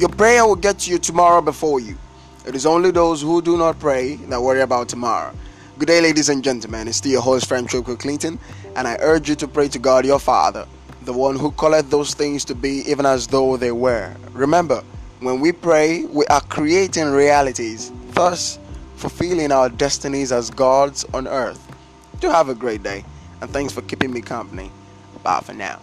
Your prayer will get you tomorrow before you. It is only those who do not pray that worry about tomorrow. Good day, ladies and gentlemen. It's still your host, Frank Choco Clinton, and I urge you to pray to God, your Father, the one who calleth those things to be even as though they were. Remember, when we pray, we are creating realities, thus fulfilling our destinies as gods on earth. Do have a great day, and thanks for keeping me company. Bye for now.